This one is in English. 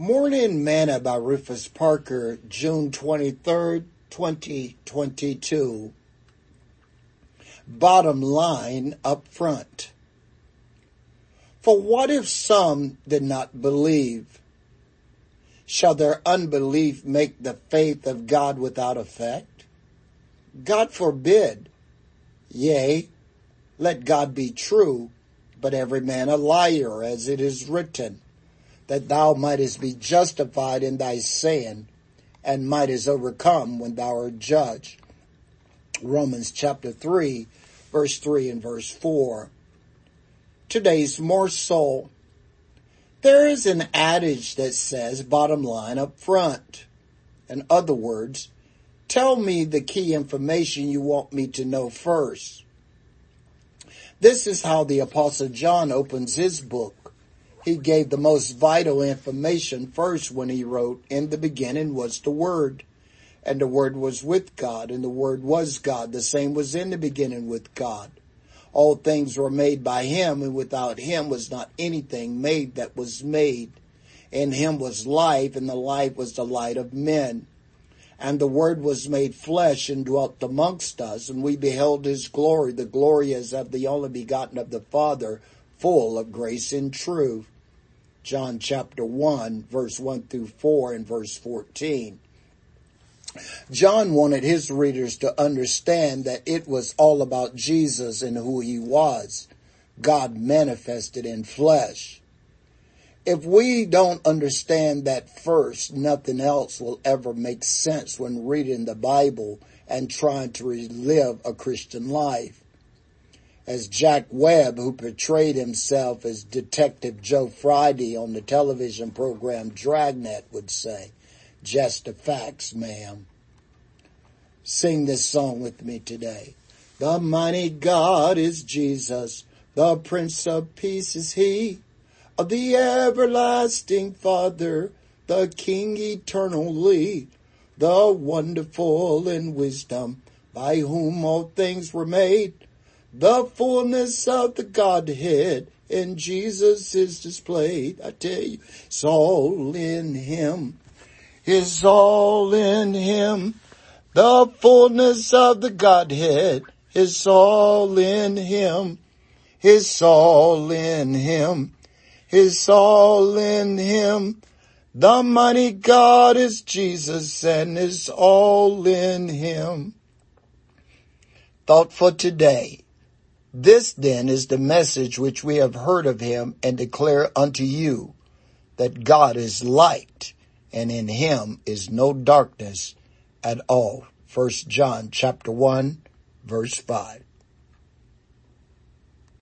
Morning Manna by Rufus Parker, June 23rd, 2022. Bottom line up front. For what if some did not believe? Shall their unbelief make the faith of God without effect? God forbid. Yea, let God be true, but every man a liar, as it is written, that thou mightest be justified in thy saying, and mightest overcome when thou art judged. Romans chapter 3, verse 3 and verse 4. Today's morsel. There is an adage that says bottom line up front. In other words, tell me the key information you want me to know first. This is how the apostle John opens his book. He gave the most vital information first when he wrote, in the beginning was the word, and the word was with God, and the word was God. The same was in the beginning with God. All things were made by him, and without him was not anything made that was made. In him was life, and the life was the light of men. And the word was made flesh and dwelt amongst us, and we beheld his glory, the glory as of the only begotten of the Father, full of grace and truth. John chapter 1, verse 1 through 4 and verse 14. John wanted his readers to understand that it was all about Jesus and who he was. God manifested in flesh if we don't understand that first, nothing else will ever make sense when reading the Bible and trying to relive a Christian life. As Jack Webb, who portrayed himself as Detective Joe Friday on the television program Dragnet would say, just the facts, ma'am. Sing this song with me today. The mighty God is Jesus. The Prince of Peace is He of the everlasting Father, the King eternally, the wonderful in wisdom, by whom all things were made, the fullness of the Godhead in Jesus is displayed. I tell you, it's all in Him. It's all in Him. The fullness of the Godhead is all in Him. It's all in Him is all in him. The mighty God is Jesus and is all in him. Thought for today. This then is the message which we have heard of him and declare unto you that God is light and in him is no darkness at all. First John chapter 1 verse 5.